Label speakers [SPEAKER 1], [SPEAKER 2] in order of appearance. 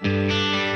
[SPEAKER 1] Música